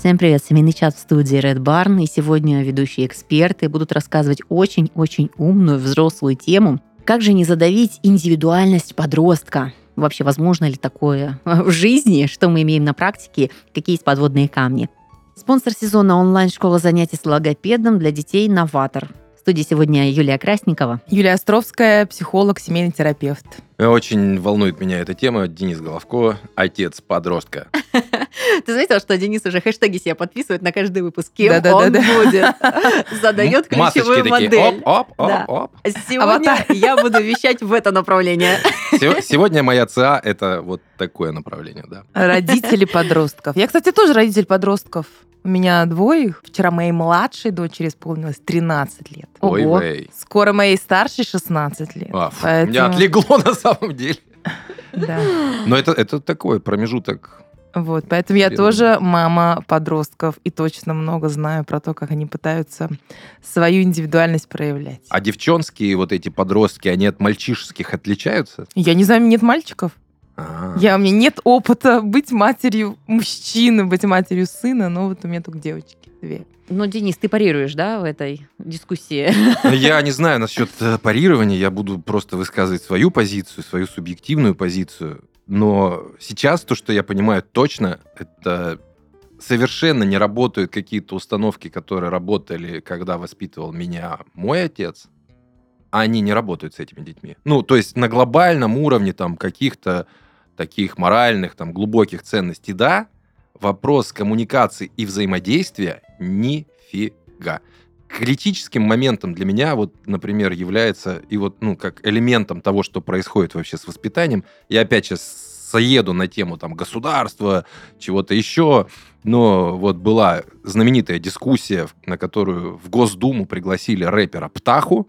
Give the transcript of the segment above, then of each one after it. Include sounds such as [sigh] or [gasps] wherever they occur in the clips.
Всем привет, семейный чат в студии Red Barn. И сегодня ведущие эксперты будут рассказывать очень-очень умную взрослую тему. Как же не задавить индивидуальность подростка? Вообще, возможно ли такое [laughs] в жизни? Что мы имеем на практике? Какие есть подводные камни? Спонсор сезона онлайн-школа занятий с логопедом для детей «Новатор». В студии сегодня Юлия Красникова. Юлия Островская, психолог, семейный терапевт. Очень волнует меня эта тема. Денис Головко, отец подростка. [laughs] Ты заметил, что Денис уже хэштеги себе подписывает на каждый выпуск, кем да, он да, будет. [laughs] Задает ключевую модель. Такие, оп, оп, оп, оп. Сегодня [laughs] я буду вещать в это направление. Сегодня моя ЦА – это вот такое направление, да. Родители подростков. Я, кстати, тоже родитель подростков. У меня двое. Вчера моей младшей дочери исполнилось 13 лет. Ой, Ого. Вей. Скоро моей старшей 16 лет. А, Поэтому... Меня отлегло на самом деле. Да. Но это, это такой промежуток вот, поэтому я тоже мама подростков и точно много знаю про то, как они пытаются свою индивидуальность проявлять. А девчонские вот эти подростки, они от мальчишеских отличаются? Я не знаю, нет мальчиков. А-а-а. Я, у меня нет опыта быть матерью мужчины, быть матерью сына, но вот у меня только девочки две. Ну, Денис, ты парируешь, да, в этой дискуссии? Я не знаю насчет э, парирования, я буду просто высказывать свою позицию, свою субъективную позицию. Но сейчас то, что я понимаю точно, это совершенно не работают какие-то установки, которые работали, когда воспитывал меня мой отец, они не работают с этими детьми. Ну, то есть на глобальном уровне там каких-то таких моральных, там глубоких ценностей, да, вопрос коммуникации и взаимодействия нифига. Критическим моментом для меня, вот, например, является и вот, ну, как элементом того, что происходит вообще с воспитанием. Я опять сейчас соеду на тему там государства, чего-то еще, но вот была знаменитая дискуссия, на которую в Госдуму пригласили рэпера Птаху,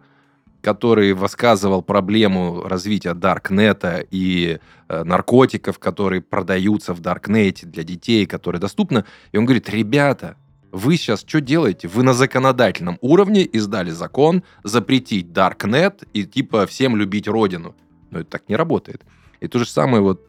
который высказывал проблему развития Даркнета и э, наркотиков, которые продаются в Даркнете для детей, которые доступны. И он говорит, ребята, вы сейчас что делаете? Вы на законодательном уровне издали закон запретить Даркнет и типа всем любить родину. Но это так не работает. И то же самое вот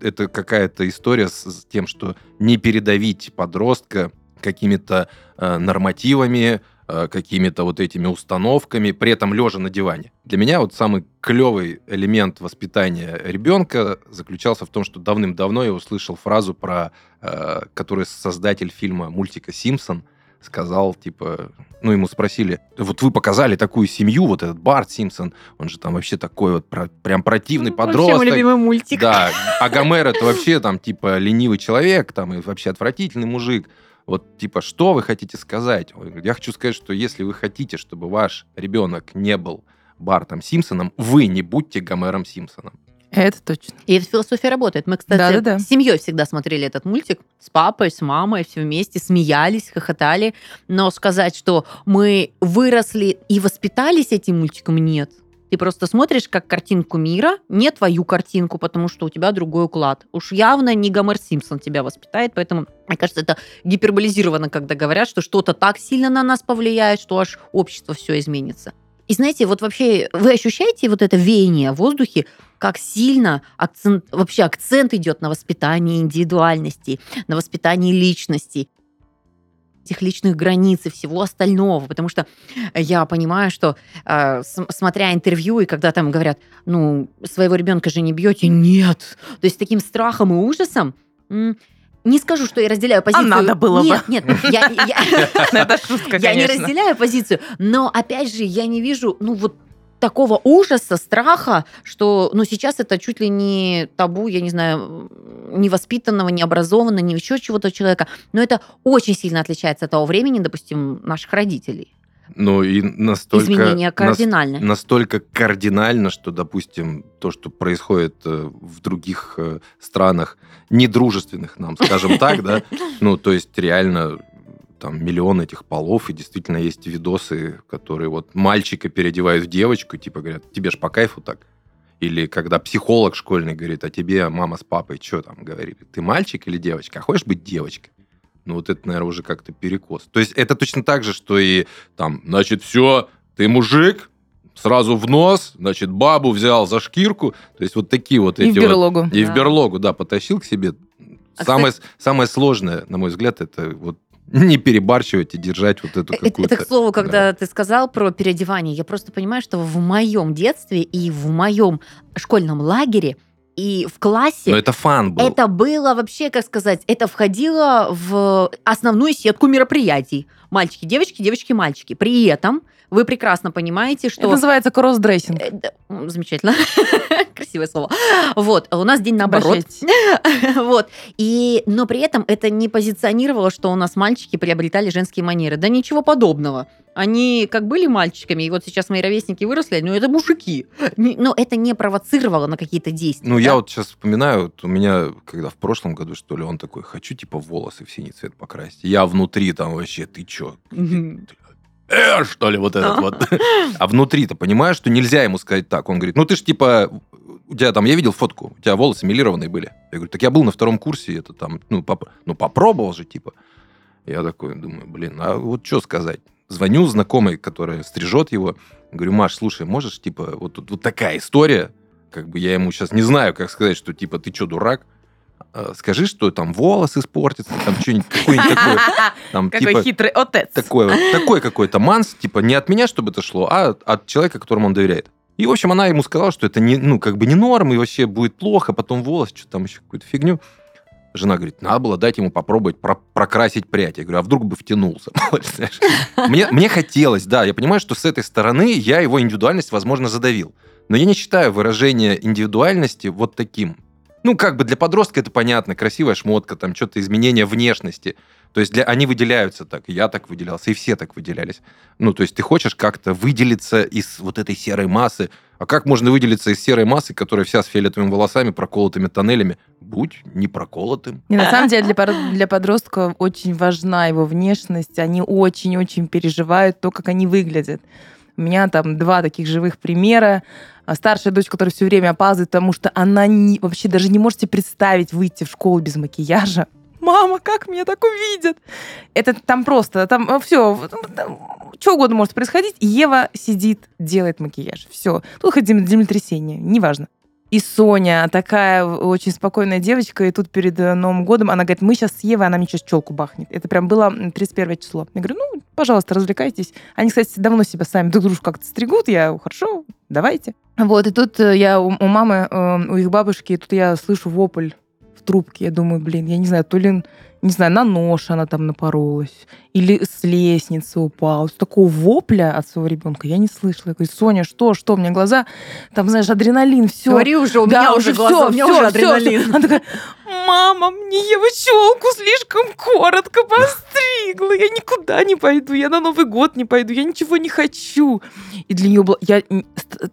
это какая-то история с тем, что не передавить подростка какими-то э, нормативами, какими-то вот этими установками, при этом лежа на диване. Для меня вот самый клевый элемент воспитания ребенка заключался в том, что давным-давно я услышал фразу про, э, которую создатель фильма мультика «Симпсон» сказал, типа, ну, ему спросили, вот вы показали такую семью, вот этот Барт Симпсон, он же там вообще такой вот про, прям противный ну, подросток. Вообще любимый мультик. Да, а Гомер это вообще там типа ленивый человек, там и вообще отвратительный мужик. Вот, типа, что вы хотите сказать? Я хочу сказать, что если вы хотите, чтобы ваш ребенок не был Бартом Симпсоном, вы не будьте Гомером Симпсоном. Это точно. И эта философия работает. Мы, кстати, да, да, да. с семьей всегда смотрели этот мультик. С папой, с мамой, все вместе смеялись, хохотали. Но сказать, что мы выросли и воспитались этим мультиком, нет. Ты просто смотришь как картинку мира, не твою картинку, потому что у тебя другой уклад. Уж явно не Гомер Симпсон тебя воспитает, поэтому, мне кажется, это гиперболизировано, когда говорят, что что-то так сильно на нас повлияет, что аж общество все изменится. И знаете, вот вообще вы ощущаете вот это веяние в воздухе, как сильно акцент, вообще акцент идет на воспитании индивидуальности, на воспитании личности этих личных границ и всего остального, потому что я понимаю, что э, смотря интервью, и когда там говорят, ну, своего ребенка же не бьете, нет. То есть с таким страхом и ужасом не скажу, что я разделяю позицию. А надо было нет, бы. Нет, я, я, [laughs] я не разделяю позицию, но опять же я не вижу, ну вот такого ужаса, страха, что ну, сейчас это чуть ли не табу, я не знаю, невоспитанного, необразованного, не еще чего-то человека. Но это очень сильно отличается от того времени, допустим, наших родителей. Ну и настолько... Изменения кардинальны. Нас, настолько кардинально, что, допустим, то, что происходит э, в других э, странах, недружественных нам, скажем так, да, [laughs] ну, то есть реально там миллион этих полов, и действительно есть видосы, которые вот мальчика переодевают в девочку, типа говорят, тебе ж по кайфу так. Или когда психолог школьный говорит, а тебе мама с папой что там говорили? Ты мальчик или девочка? А хочешь быть девочкой? Ну вот это, наверное, уже как-то перекос. То есть это точно так же, что и там, значит, все, ты мужик, сразу в нос, значит, бабу взял за шкирку. То есть вот такие вот и эти в берлогу. Вот, и да. в берлогу, да, потащил к себе А, самое, кстати... самое сложное, на мой взгляд, это вот [laughs] не перебарщивать и держать вот эту какую-то... Это, к слову, когда да. ты сказал про переодевание, я просто понимаю, что в моем детстве и в моем школьном лагере и в классе... Но это фан был. Это было вообще, как сказать, это входило в основную сетку мероприятий. Мальчики, девочки, девочки, мальчики. При этом вы прекрасно понимаете, что... Это называется cross-dressing. Э, замечательно. [laughs] Красивое слово. Вот, у нас день наоборот. [laughs] вот. И, но при этом это не позиционировало, что у нас мальчики приобретали женские манеры. Да ничего подобного. Они как были мальчиками, и вот сейчас мои ровесники выросли, но это мужики. Но это не провоцировало на какие-то действия. Ну, да? я вот сейчас вспоминаю, вот у меня, когда в прошлом году, что ли, он такой, хочу, типа, волосы в синий цвет покрасить. Я внутри там вообще, ты чё? э, что ли, вот этот вот. [laughs] А внутри-то понимаешь, что нельзя ему сказать так. Он говорит, ну ты ж типа, у тебя там, я видел фотку, у тебя волосы милированные были. Я говорю, так я был на втором курсе, это там, ну, поп ну попробовал же, типа. Я такой думаю, блин, а вот что сказать? Звоню знакомой, которая стрижет его, говорю, Маш, слушай, можешь, типа, вот тут вот такая история, как бы я ему сейчас не знаю, как сказать, что, типа, ты что, дурак? Э, скажи, что там волос испортится, там что-нибудь какой-нибудь такой. Там, Какой типа, хитрый отец. Такой, такой какой-то манс, типа не от меня, чтобы это шло, а от человека, которому он доверяет. И, в общем, она ему сказала, что это не, ну, как бы не норм, и вообще будет плохо, потом волос, что там еще какую-то фигню. Жена говорит, надо было дать ему попробовать про прокрасить прядь. Я говорю, а вдруг бы втянулся? [laughs] мне, мне хотелось, да, я понимаю, что с этой стороны я его индивидуальность, возможно, задавил. Но я не считаю выражение индивидуальности вот таким. Ну, как бы для подростка это понятно, красивая шмотка, там что-то изменение внешности. То есть для, они выделяются так, я так выделялся, и все так выделялись. Ну, то есть ты хочешь как-то выделиться из вот этой серой массы. А как можно выделиться из серой массы, которая вся с фиолетовыми волосами, проколотыми тоннелями? Будь не проколотым. И на самом [laughs] деле для, для подростка очень важна его внешность. Они очень-очень переживают то, как они выглядят. У меня там два таких живых примера. А старшая дочь, которая все время опаздывает, потому что она не, вообще даже не можете представить выйти в школу без макияжа. Мама, как меня так увидят? Это там просто, там э, все, что угодно может происходить. Ева сидит, делает макияж. Все. Тут хоть землетрясение, неважно. И Соня, такая очень спокойная девочка, и тут перед э, Новым годом она говорит, мы сейчас с Евой, она мне сейчас челку бахнет. Это прям было 31 число. Я говорю, ну, пожалуйста, развлекайтесь. Они, кстати, давно себя сами друг дружку как-то стригут. Я, хорошо, давайте. Вот, и тут э, я у, у мамы, у их бабушки, и тут я слышу вопль трубке. Я думаю, блин, я не знаю, то ли не знаю, на нож она там напоролась, или с лестницы упала. Такого вопля от своего ребенка я не слышала. Я говорю, Соня, что, что? У меня глаза, там, знаешь, адреналин, все. Говори уже, у да, меня уже глаза, все, у меня все, уже адреналин. Все, Она такая, мама, мне его челку слишком коротко постригла, я никуда не пойду, я на Новый год не пойду, я ничего не хочу. И для нее было... Я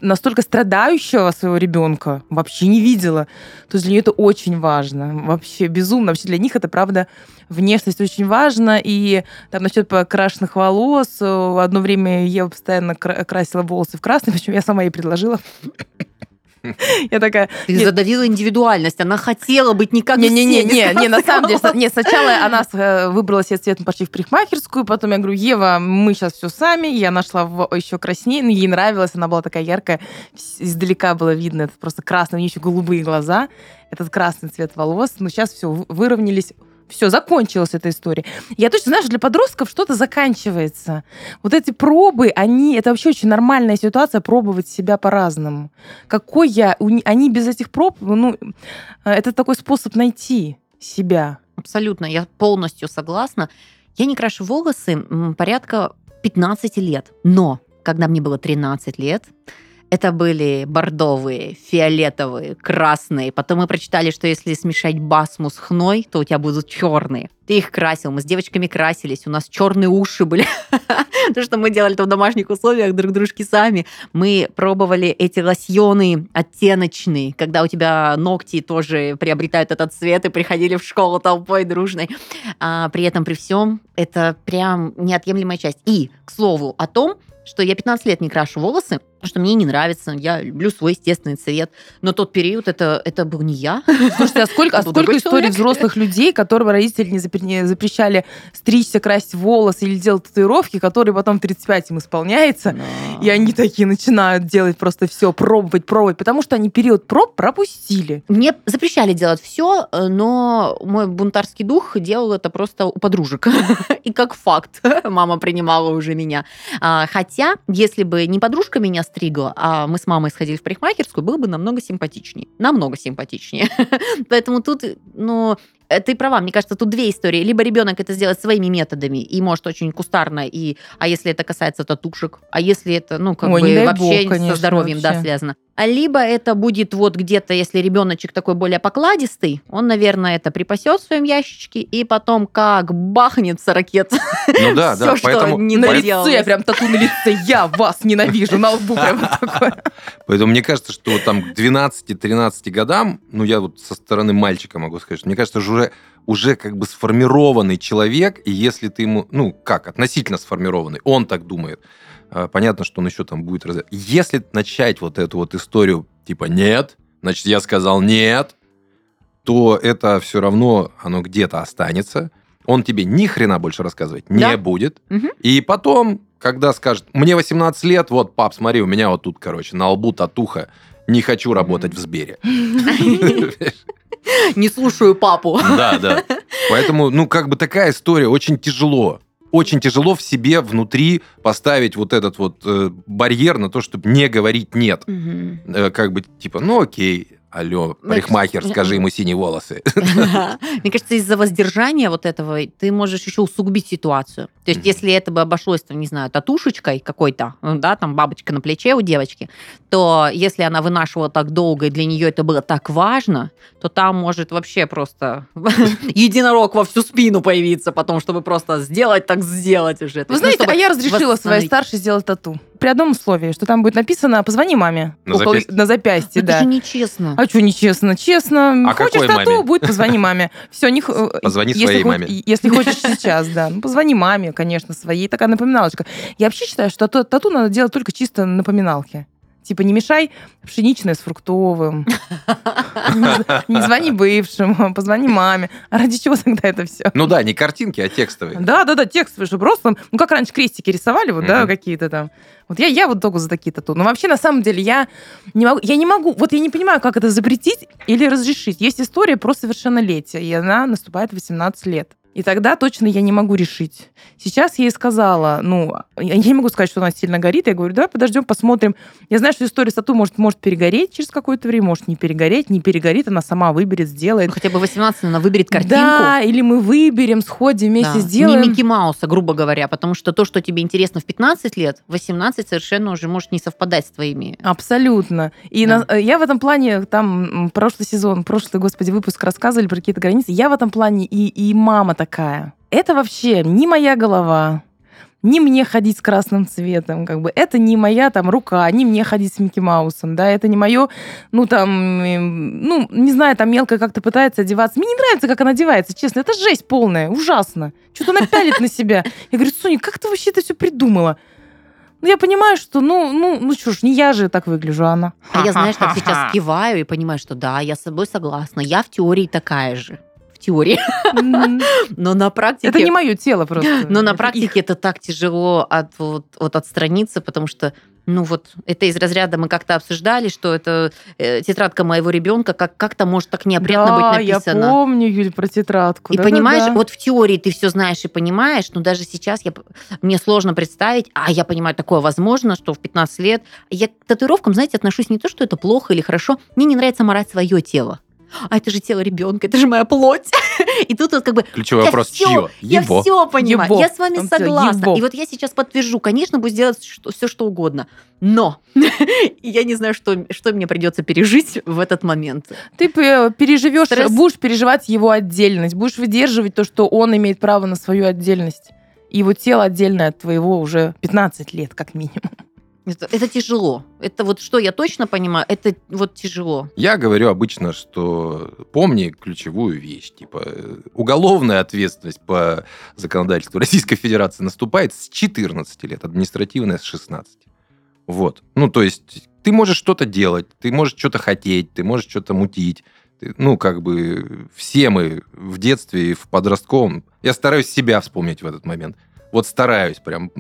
настолько страдающего своего ребенка вообще не видела. То есть для нее это очень важно. Вообще безумно. Вообще для них это, правда, внешность очень важна. И там насчет крашенных волос. Одно время я постоянно красила волосы в красный, [laughs] почему я сама ей предложила. [laughs] Я такая... Ты нет. задавила индивидуальность, она хотела быть не как не, не, не, не, не, на самом деле, нет, сначала она э, выбрала себе цвет почти в парикмахерскую, потом я говорю, Ева, мы сейчас все сами, я нашла еще краснее, но ей нравилось, она была такая яркая, издалека было видно, это просто красный, у нее еще голубые глаза, этот красный цвет волос, но сейчас все выровнялись, все, закончилась эта история. Я точно знаю, что для подростков что-то заканчивается. Вот эти пробы, они, это вообще очень нормальная ситуация, пробовать себя по-разному. Какой я, они без этих проб, ну, это такой способ найти себя. Абсолютно, я полностью согласна. Я не крашу волосы порядка 15 лет, но когда мне было 13 лет, это были бордовые, фиолетовые, красные. Потом мы прочитали, что если смешать басму с хной, то у тебя будут черные. Ты их красил, мы с девочками красились, у нас черные уши были. [laughs] То, что мы делали в домашних условиях друг дружки сами. Мы пробовали эти лосьоны оттеночные, когда у тебя ногти тоже приобретают этот цвет, и приходили в школу толпой дружной. А при этом, при всем, это прям неотъемлемая часть. И, к слову, о том, что я 15 лет не крашу волосы, что мне не нравится, я люблю свой естественный цвет. Но тот период это, это был не я. [laughs] Слушайте, а сколько, а сколько историй взрослых людей, которым родители не запрещали стричься, красить волосы или делать татуировки, которые потом 35 им исполняется, и они такие начинают делать просто все, пробовать, пробовать, потому что они период проб пропустили. Мне запрещали делать все, но мой бунтарский дух делал это просто у подружек. [laughs] И как факт [laughs] мама принимала уже меня. А, хотя, если бы не подружка меня стригла, а мы с мамой сходили в парикмахерскую, было бы намного симпатичнее. Намного симпатичнее. [laughs] Поэтому тут, ну, Э, ты права, мне кажется, тут две истории. Либо ребенок это сделает своими методами и может очень кустарно, и, а если это касается татушек, а если это, ну, как Ой, бы вообще бог, конечно, со здоровьем, вообще. да, связано. А либо это будет вот где-то, если ребеночек такой более покладистый, он, наверное, это припасет в своем ящичке, и потом как бахнется ракета. Ну да, [laughs] да, поэтому... Не на лице, прям тату на лице, я вас ненавижу, на лбу прям такое. Поэтому мне кажется, что там к 12-13 годам, ну я вот со стороны мальчика могу сказать, что мне кажется, что уже уже как бы сформированный человек, и если ты ему, ну, как, относительно сформированный, он так думает, понятно, что он еще там будет... Раз... Если начать вот эту вот историю, типа, нет, значит, я сказал нет, то это все равно, оно где-то останется, он тебе ни хрена больше рассказывать да? не будет, угу. и потом, когда скажет, мне 18 лет, вот, пап, смотри, у меня вот тут, короче, на лбу татуха, не хочу работать в Сбере. [laughs] Не слушаю папу. Да, да. Поэтому, ну, как бы такая история очень тяжело. Очень тяжело в себе внутри поставить вот этот вот э, барьер на то, чтобы не говорить нет. Угу. Э, как бы типа, ну окей, Алло, парикмахер, скажи ему синие волосы. [laughs] Мне кажется, из-за воздержания вот этого ты можешь еще усугубить ситуацию. То есть, если это бы обошлось, там, не знаю, татушечкой какой-то, да, там бабочка на плече у девочки, то если она вынашивала так долго, и для нее это было так важно, то там может вообще просто [laughs] единорог во всю спину появиться потом, чтобы просто сделать так сделать уже. Вы ну, знаете, а я разрешила своей старшей сделать тату при одном условии, что там будет написано «позвони маме». На около, запястье? На запястье, Но да. Это же нечестно. А что нечестно? Честно. А Хочешь тату, маме? будет «позвони маме». Все, не... [laughs] Позвони если своей маме. Если хочешь сейчас, да. Ну, позвони маме, конечно, своей. Такая напоминалочка. Я вообще считаю, что тату надо делать только чисто напоминалки. Типа, не мешай пшеничное с фруктовым. [laughs] Не звони бывшему, позвони маме. А ради чего тогда это все? Ну да, не картинки, а текстовые. Да, да, да, текстовые, что просто, ну как раньше крестики рисовали, вот, да, какие-то там. Вот я, я вот только за такие тату. Но вообще, на самом деле, я не могу, я не могу, вот я не понимаю, как это запретить или разрешить. Есть история про совершеннолетие, и она наступает в 18 лет. И тогда точно я не могу решить. Сейчас я ей сказала, ну, я не могу сказать, что она сильно горит. Я говорю, давай подождем, посмотрим. Я знаю, что история с тату может, может перегореть через какое-то время, может не перегореть, не перегорит, она сама выберет, сделает. Ну, хотя бы 18 она выберет картинку. Да, или мы выберем, сходим вместе, да. сделаем. Не Микки Мауса, грубо говоря, потому что то, что тебе интересно в 15 лет, 18 совершенно уже может не совпадать с твоими. Абсолютно. И да. на, я в этом плане, там, прошлый сезон, прошлый, господи, выпуск рассказывали про какие-то границы, я в этом плане и, и мама такая. Это вообще не моя голова, не мне ходить с красным цветом, как бы это не моя там рука, не мне ходить с Микки Маусом, да, это не мое, ну там, ну не знаю, там мелко как-то пытается одеваться. Мне не нравится, как она одевается, честно, это жесть полная, ужасно. Что-то она пялит на себя. Я говорю, Соня, как ты вообще это все придумала? Ну, я понимаю, что, ну, ну, ну что ж, не я же так выгляжу, а она. А я, знаешь, так [laughs] сейчас киваю и понимаю, что да, я с собой согласна. Я в теории такая же теории. [laughs] Но на практике... Это не мое тело просто. Но на практике это так тяжело от, вот, вот отстраниться, потому что ну вот это из разряда мы как-то обсуждали, что это э, тетрадка моего ребенка, как как-то может так неопрятно да, быть написана. я помню, Юль, про тетрадку. И да, понимаешь, да, да. вот в теории ты все знаешь и понимаешь, но даже сейчас я, мне сложно представить, а я понимаю, такое возможно, что в 15 лет я к татуировкам, знаете, отношусь не то, что это плохо или хорошо, мне не нравится морать свое тело а это же тело ребенка, это же моя плоть. [laughs] И тут вот как бы... Ключевой вопрос, все, чье? Я все понимаю, Его. я с вами согласна. Его. И вот я сейчас подтвержу, конечно, буду сделать что, все, что угодно. Но [laughs] я не знаю, что, что мне придется пережить в этот момент. Ты переживешь, Стресс... будешь переживать его отдельность, будешь выдерживать то, что он имеет право на свою отдельность. И его тело отдельное от твоего уже 15 лет, как минимум. Это, это тяжело. Это вот что я точно понимаю, это вот тяжело. Я говорю обычно, что помни ключевую вещь. Типа, уголовная ответственность по законодательству Российской Федерации наступает с 14 лет, административная с 16. Вот. Ну, то есть ты можешь что-то делать, ты можешь что-то хотеть, ты можешь что-то мутить. Ты, ну, как бы все мы в детстве и в подростковом... Я стараюсь себя вспомнить в этот момент. Вот стараюсь прям.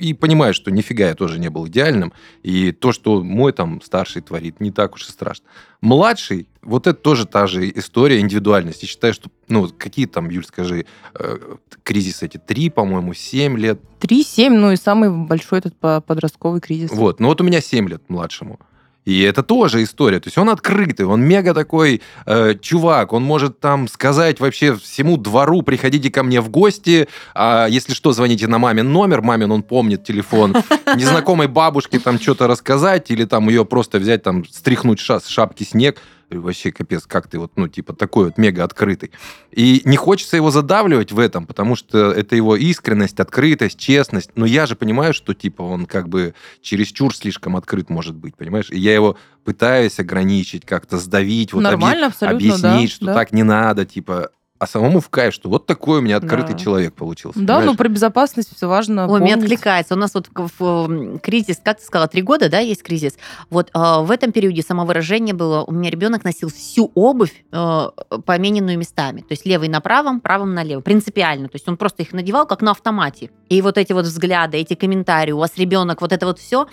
И понимаю, что нифига я тоже не был идеальным. И то, что мой там старший творит, не так уж и страшно. Младший, вот это тоже та же история индивидуальности. Считаю, что, ну, какие там, Юль, скажи, э, кризис эти? Три, по-моему, семь лет? Три, семь, ну и самый большой этот подростковый кризис. Вот, ну вот у меня семь лет младшему. И это тоже история. То есть он открытый, он мега такой э, чувак, он может там сказать вообще всему двору, приходите ко мне в гости, а если что, звоните на мамин номер, мамин он помнит телефон, [laughs] незнакомой бабушке там что-то рассказать или там ее просто взять, там, стряхнуть с шапки снег вообще капец, как ты вот, ну, типа, такой вот мега открытый. И не хочется его задавливать в этом, потому что это его искренность, открытость, честность. Но я же понимаю, что, типа, он как бы чересчур слишком открыт может быть, понимаешь? И я его пытаюсь ограничить, как-то сдавить, вот Нормально, объ... объяснить, да, что да. так не надо, типа, а самому в кайф, что вот такой у меня открытый Да. человек получился. Да, понимаешь? ну про безопасность все важно Ой, мне помнить. откликается. У нас вот кризис, как ты сказала, три года, да, есть кризис. Вот э, в этом периоде самовыражение было, у меня ребенок носил всю обувь э, помененную местами. То есть левый на правом, правым на левом. Принципиально. То есть он просто их надевал как на автомате. И вот эти вот взгляды, эти комментарии, у вас ребенок, вот это вот все.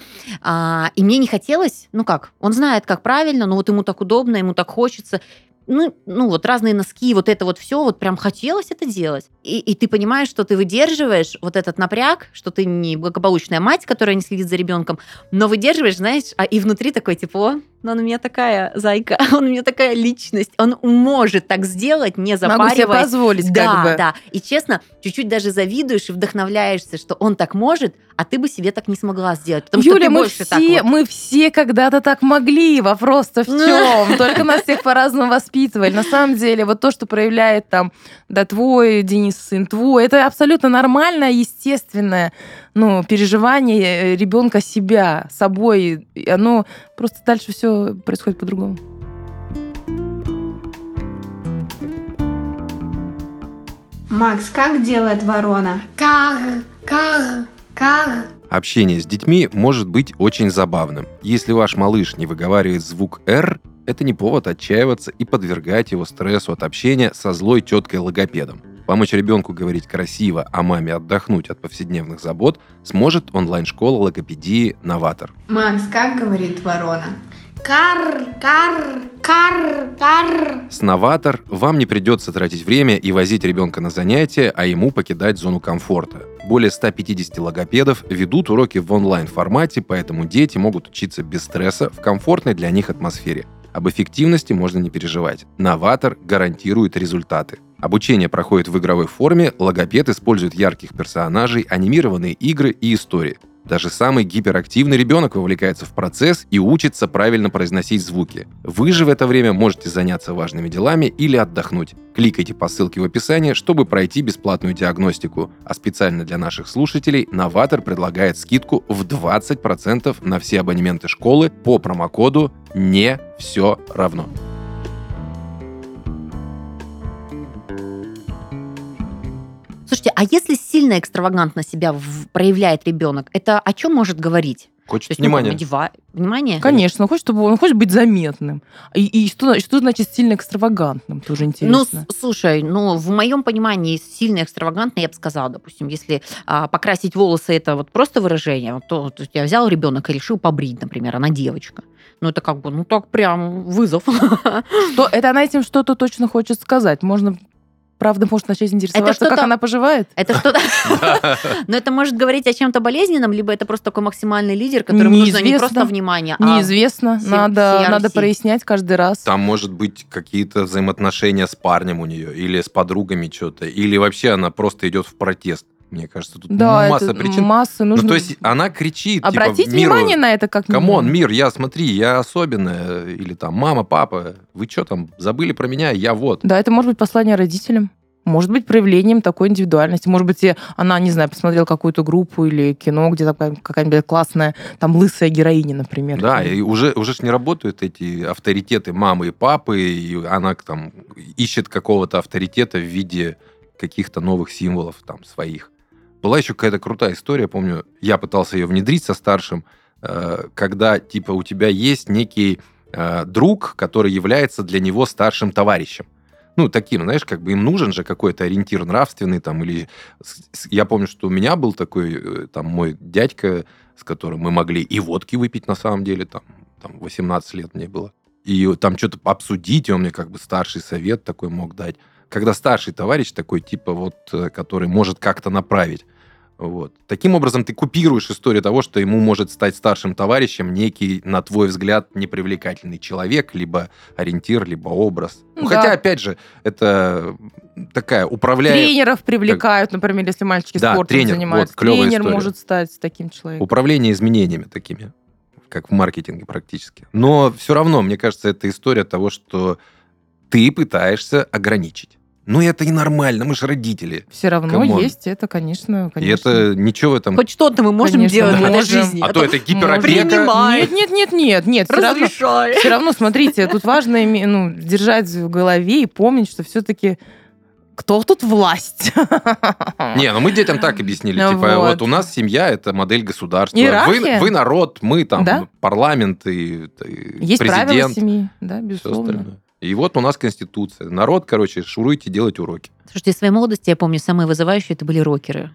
и мне не хотелось, ну как, он знает, как правильно, но вот ему так удобно, ему так хочется. Ну, ну, вот разные носки, вот это вот все, вот прям хотелось это делать. И, и ты понимаешь, что ты выдерживаешь вот этот напряг, что ты не благополучная мать, которая не следит за ребенком, но выдерживаешь, знаешь, а и внутри такой тепло. Но он у меня такая зайка, [laughs] он у меня такая личность, он может так сделать, не Могу себе запариваясь. позволить, да, как бы. да. И честно, чуть-чуть даже завидуешь и вдохновляешься, что он так может, а ты бы себе так не смогла сделать. Потому что Юля, ты мы больше так все, вот. мы все когда-то так могли. Вопрос-то в чем? Только нас всех по-разному воспитывали. На самом деле, вот то, что проявляет там, да, твой, Денис, сын твой, это абсолютно нормальное, естественное ну, переживание ребенка себя, собой. Оно просто дальше все происходит по-другому. Макс, как делает ворона? Кар, кар, кар. Общение с детьми может быть очень забавным. Если ваш малыш не выговаривает звук «Р», это не повод отчаиваться и подвергать его стрессу от общения со злой теткой-логопедом. Помочь ребенку говорить красиво, а маме отдохнуть от повседневных забот сможет онлайн-школа логопедии «Новатор». Макс, как говорит ворона? Кар, кар, кар, кар. С «Новатор» вам не придется тратить время и возить ребенка на занятия, а ему покидать зону комфорта. Более 150 логопедов ведут уроки в онлайн-формате, поэтому дети могут учиться без стресса в комфортной для них атмосфере. Об эффективности можно не переживать. «Новатор» гарантирует результаты. Обучение проходит в игровой форме, логопед использует ярких персонажей, анимированные игры и истории. Даже самый гиперактивный ребенок вовлекается в процесс и учится правильно произносить звуки. Вы же в это время можете заняться важными делами или отдохнуть. Кликайте по ссылке в описании, чтобы пройти бесплатную диагностику. А специально для наших слушателей Новатор предлагает скидку в 20% на все абонементы школы по промокоду «Не все равно». Слушайте, а если сильно экстравагантно себя в- проявляет ребенок, это о чем может говорить? Хочет есть, ну, внимания. надева- Внимание? Конечно, он хочет, чтобы он хочет быть заметным. И, и что, что значит сильно экстравагантным? Тоже Ну, интересно. с- слушай, ну, в моем понимании сильно экстравагантно, я бы сказала, допустим, если а, покрасить волосы это вот просто выражение, то, то есть я взял ребенка и решил побрить, например, она девочка. Ну, это как бы, ну, так прям вызов. Что, это она этим что-то точно хочет сказать. Можно, правда, может начать интересоваться, как что-то- она поживает. Это что-то... [laughs] Но это может говорить о чем-то болезненном, либо это просто такой максимальный лидер, которому нужно не просто внимание, а Неизвестно. надо, прояснять каждый раз. Там может быть какие-то взаимоотношения с парнем у нее, или с подругами что-то, или вообще она просто идет в протест. Мне кажется, тут Да, масса это причин. масса. Нужно Ну, то есть она кричит, обратить типа, миру, внимание на это как Come on, мир, я смотри, я особенная. Или там, мама, папа, вы что там, забыли про меня? Я вот. Да, это может быть послание родителям. Может быть, проявлением такой индивидуальности. Может быть, она, не знаю, посмотрела какую-то группу или кино, где такая какая-нибудь классная, там, лысая героиня, например. Да, и уже, уже ж не работают эти авторитеты мамы и папы, и она там ищет какого-то авторитета в виде каких-то новых символов там своих. Была еще какая-то крутая история, помню, я пытался ее внедрить со старшим, э, когда, типа, у тебя есть некий э, друг, который является для него старшим товарищем. Ну, таким, знаешь, как бы им нужен же какой-то ориентир нравственный там, или... Я помню, что у меня был такой, э, там, мой дядька, с которым мы могли и водки выпить, на самом деле, там, там 18 лет мне было. И там что-то обсудить, и он мне как бы старший совет такой мог дать. Когда старший товарищ такой, типа, вот, э, который может как-то направить. Вот. Таким образом, ты купируешь историю того, что ему может стать старшим товарищем некий, на твой взгляд, непривлекательный человек, либо ориентир, либо образ. Ну, да. Хотя, опять же, это такая управляя... Тренеров привлекают, как... например, если мальчики да, спортом тренер, занимаются. Вот, Тренер история. может стать таким человеком. Управление изменениями такими, как в маркетинге практически. Но все равно, мне кажется, это история того, что ты пытаешься ограничить. Ну, это и нормально, мы же родители. Все равно Come on. есть это, конечно, конечно. И это ничего в этом... Хоть что-то мы можем конечно, делать можем. в этой жизни. А, а то это гиперопека. Нет, нет, нет, нет, нет. Все равно, все равно, смотрите, тут важно ну, держать в голове и помнить, что все-таки кто тут власть? [laughs] Не, ну мы детям так объяснили. Типа, вот, вот у нас семья это модель государства. Вы, вы народ, мы там да? парламент и, и Есть президент. правила семьи, да, безусловно. И вот у нас Конституция. Народ, короче, шуруйте делать уроки. Слушайте, из своей молодости, я помню, самые вызывающие это были рокеры.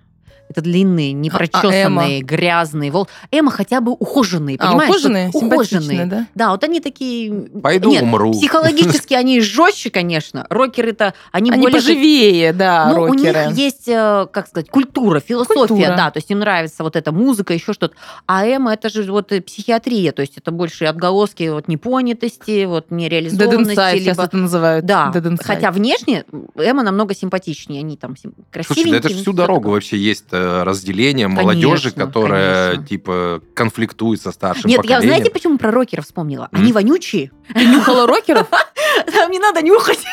Это длинные, непрочесанные, а, а грязные волосы. Эма хотя бы ухоженные, а, понимаешь? ухоженные? Ухоженные, да? Да, вот они такие... Пойду Нет, умру. психологически они жестче, конечно. Рокеры-то, они, они более... поживее, да, Ну, у них есть, э, как сказать, культура, философия, культура. да, то есть им нравится вот эта музыка, еще что-то. А Эма это же вот психиатрия, то есть это больше отголоски вот непонятости, вот нереализованности. Dead либо... сейчас это называют. Да, хотя внешне Эма намного симпатичнее, они там красивенькие. Слушай, да это же всю дорогу вообще есть Э, разделение конечно, молодежи, которая конечно. типа конфликтует со старшим Нет, поколением. я знаете, почему про рокеров вспомнила? Они вонючие. Ты нюхала рокеров? [laughs] Там не надо нюхать.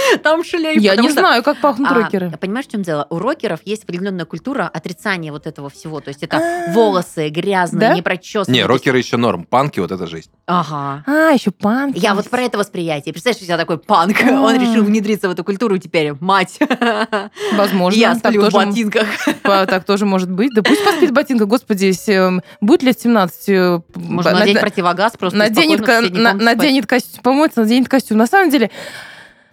[laughs] Там шлейф. Я не знаю, как пахнут а, рокеры. Понимаешь, в чем дело? У рокеров есть определенная культура отрицания вот этого всего. То есть это а. волосы грязные, не прочесанные. Не, рокеры еще норм. Панки вот это жесть. Ага. А, еще панки. Я вот про это восприятие. Представляешь, у тебя такой панк. Он решил внедриться в эту культуру теперь. Мать. [laughs] Возможно. Я сплю в ботинках. [laughs] Так тоже может быть. Да пусть поспит в ботинках. Господи, эм, будет лет 17... Э, Можно надеть противогаз просто Наденет костюм, помоется, наденет костюм. На самом деле,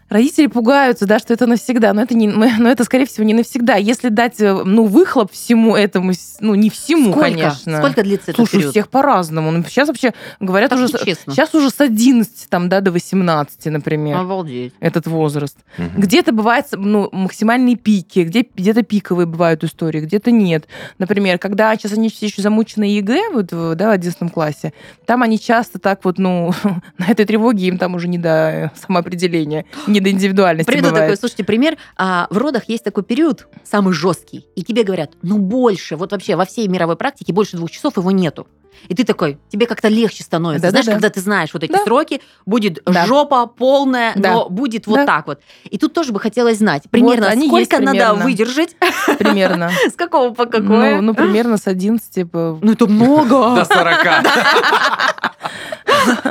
родители пугаются, да, что это навсегда, но это, не, но это, скорее всего, не навсегда. Если дать, э, ну, выхлоп всему этому, ну, не всему, Сколько? конечно. Сколько длится Слушай, период? у всех по-разному. Ну, сейчас вообще говорят так уже... Честно. Сейчас уже с 11 там, да, до 18, например. Обалдеть. Этот возраст. Угу. Где-то бывают ну, максимальные пики, где, где-то пиковые бывают истории, где-то нет. Например, когда сейчас они все еще замучены ЕГЭ, вот, да, в 11 классе, там они часто так вот, ну, [laughs] на этой тревоге им там уже не до самоопределения, [gasps] не до индивидуальности Приведу бывает. такой, слушайте, пример. А, в родах есть такой период, самый жесткий, и тебе говорят, ну больше, вот вообще во всей мировой практике больше двух часов его нету. И ты такой, тебе как-то легче становится. Да, знаешь, да, да. когда ты знаешь вот эти да. сроки, будет да. жопа полная, да. но будет вот да. так вот. И тут тоже бы хотелось знать, примерно вот, сколько надо выдержать. Примерно. [laughs] С какого по какое? Ну, ну примерно с 11. Ну, это много. До 40.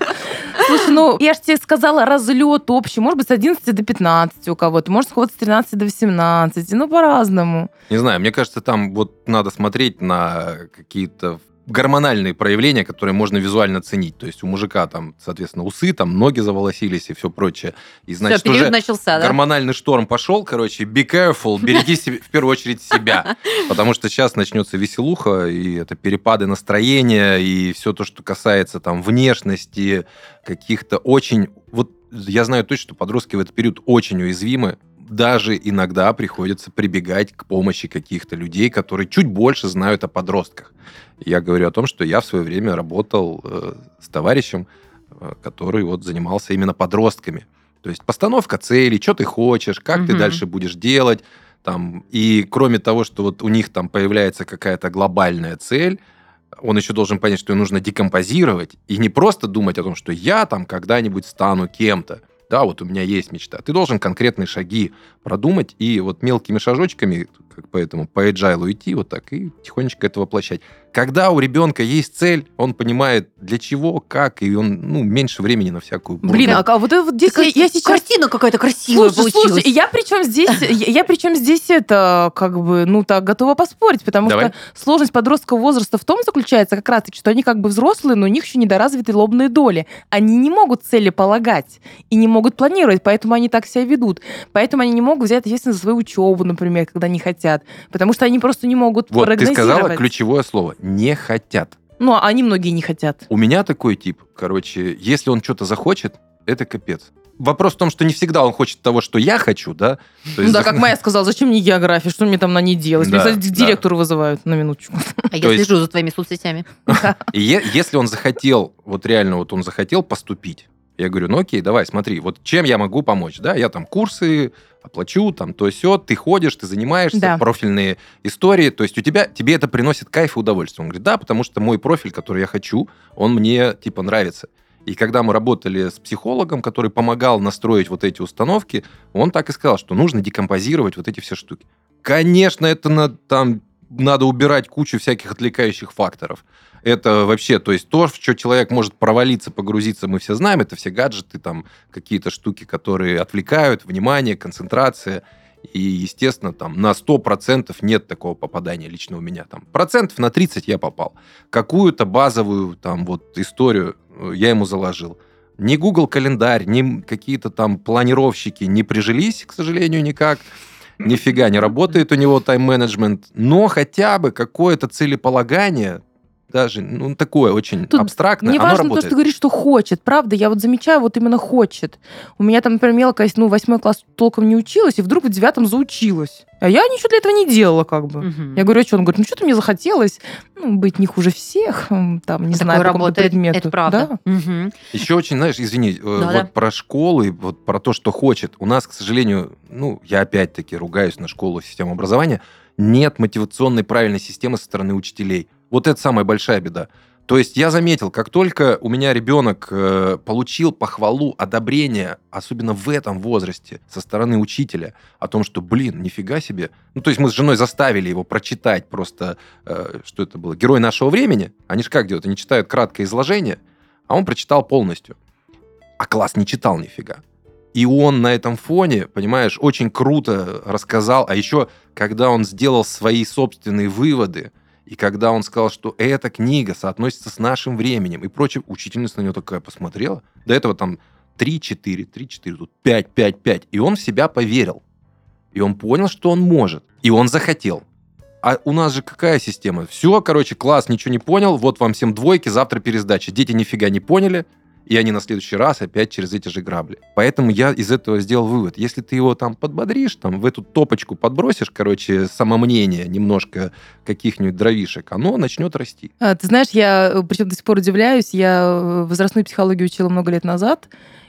[laughs] Слушай, ну, я же тебе сказала, разлет общий. Может быть, с 11 до 15 у кого-то. Может, с 13 до 18. Ну, по-разному. Не знаю, мне кажется, там вот надо смотреть на какие-то гормональные проявления, которые можно визуально ценить. То есть у мужика там, соответственно, усы, там ноги заволосились и все прочее. И значит, все, уже начался, да? гормональный шторм пошел, короче, be careful, [laughs] береги себе, в первую очередь себя. Потому что сейчас начнется веселуха, и это перепады настроения, и все то, что касается там внешности, каких-то очень... Вот я знаю точно, что подростки в этот период очень уязвимы, даже иногда приходится прибегать к помощи каких-то людей, которые чуть больше знают о подростках. Я говорю о том, что я в свое время работал э, с товарищем, э, который вот занимался именно подростками. То есть постановка целей, что ты хочешь, как угу. ты дальше будешь делать. Там, и кроме того, что вот у них там появляется какая-то глобальная цель, он еще должен понять, что ее нужно декомпозировать и не просто думать о том, что я там когда-нибудь стану кем-то, да, вот у меня есть мечта. Ты должен конкретные шаги продумать и вот мелкими шажочками, как поэтому по agile идти вот так и тихонечко это воплощать. Когда у ребенка есть цель, он понимает для чего, как, и он ну, меньше времени на всякую... Блин, а, а вот, вот здесь я, я сейчас... Картина какая-то красивая слушай, получилась. Слушай, я причем здесь, я, я причем здесь это, как бы, ну так, готова поспорить, потому Давай. что сложность подросткового возраста в том заключается как раз-таки, что они как бы взрослые, но у них еще недоразвиты лобные доли. Они не могут цели полагать и не могут планировать, поэтому они так себя ведут. Поэтому они не могут взять ответственность за свою учебу, например, когда не хотят. Потому что они просто не могут Вот, ты сказала ключевое слово не хотят. Ну, а они многие не хотят. У меня такой тип, короче, если он что-то захочет, это капец. Вопрос в том, что не всегда он хочет того, что я хочу, да? То есть... Да, как Майя сказала, зачем мне география, что мне там на ней делать? Да, меня, кстати, да. вызывают на минуточку. А я слежу за твоими соцсетями. [laughs] И если он захотел, вот реально вот он захотел поступить, я говорю, ну окей, давай, смотри, вот чем я могу помочь, да? Я там курсы оплачу, там то все, ты ходишь, ты занимаешься, да. профильные истории, то есть у тебя, тебе это приносит кайф и удовольствие. Он говорит, да, потому что мой профиль, который я хочу, он мне, типа, нравится. И когда мы работали с психологом, который помогал настроить вот эти установки, он так и сказал, что нужно декомпозировать вот эти все штуки. Конечно, это на, там надо убирать кучу всяких отвлекающих факторов. Это вообще, то есть то, в что человек может провалиться, погрузиться, мы все знаем, это все гаджеты, там какие-то штуки, которые отвлекают, внимание, концентрация. И, естественно, там на 100% нет такого попадания лично у меня. Там процентов на 30 я попал. Какую-то базовую там вот историю э, я ему заложил. Ни Google календарь, ни какие-то там планировщики не прижились, к сожалению, никак. Нифига не работает у него тайм-менеджмент, но хотя бы какое-то целеполагание, даже, ну, такое очень Тут абстрактное, не важно то, что ты говоришь, что хочет, правда, я вот замечаю, вот именно хочет. У меня там, например, мелкая, ну, восьмой класс толком не училась, и вдруг в девятом заучилась. А я ничего для этого не делала, как бы. Угу. Я говорю, а что? Он говорит, ну, что-то мне захотелось ну, быть не хуже всех, там, не Такое знаю, по предмету. Это правда. Да? Угу. Еще очень, знаешь, извини, да, вот да. про школу и вот про то, что хочет. У нас, к сожалению, ну, я опять-таки ругаюсь на школу, систему образования, нет мотивационной правильной системы со стороны учителей. Вот это самая большая беда. То есть я заметил, как только у меня ребенок э, получил похвалу, одобрение, особенно в этом возрасте, со стороны учителя, о том, что, блин, нифига себе. Ну, то есть мы с женой заставили его прочитать просто, э, что это было, «Герой нашего времени». Они же как делают? Они читают краткое изложение, а он прочитал полностью. А класс не читал нифига. И он на этом фоне, понимаешь, очень круто рассказал. А еще, когда он сделал свои собственные выводы, и когда он сказал, что эта книга соотносится с нашим временем и прочее, учительница на него такая посмотрела. До этого там 3-4, 3-4, тут 5, 5, 5. И он в себя поверил. И он понял, что он может. И он захотел. А у нас же какая система? Все, короче, класс, ничего не понял, вот вам всем двойки, завтра пересдача. Дети нифига не поняли, и они на следующий раз опять через эти же грабли. Поэтому я из этого сделал вывод. Если ты его там подбодришь, там в эту топочку подбросишь, короче, самомнение немножко каких-нибудь дровишек, оно начнет расти. А, ты знаешь, я причем до сих пор удивляюсь, я э, возрастную психологию учила много лет назад,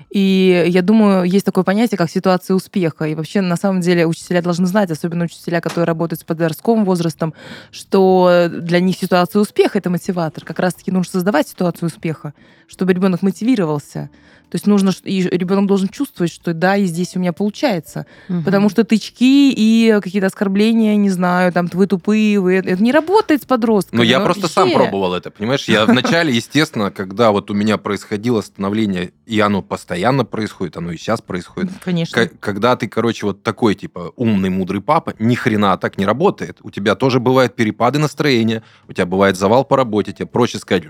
и я думаю, есть такое понятие, как ситуация успеха. И вообще, на самом деле, учителя должны знать, особенно учителя, которые работают с подростковым возрастом, что для них ситуация успеха — это мотиватор. Как раз-таки нужно создавать ситуацию успеха, чтобы ребенок мотивировался. То есть нужно, и ребенок должен чувствовать, что да, и здесь у меня получается. Угу. Потому что тычки и какие-то оскорбления, не знаю, там, вы тупые, вы... Это не работает с подростками. Ну, я просто вообще. сам пробовал это, понимаешь? Я вначале, естественно, когда вот у меня происходило становление, и оно постоянно происходит, оно и сейчас происходит. Конечно. Когда ты, короче, вот такой, типа, умный, мудрый папа, ни хрена так не работает. У тебя тоже бывают перепады настроения, у тебя бывает завал по работе, тебе проще сказать...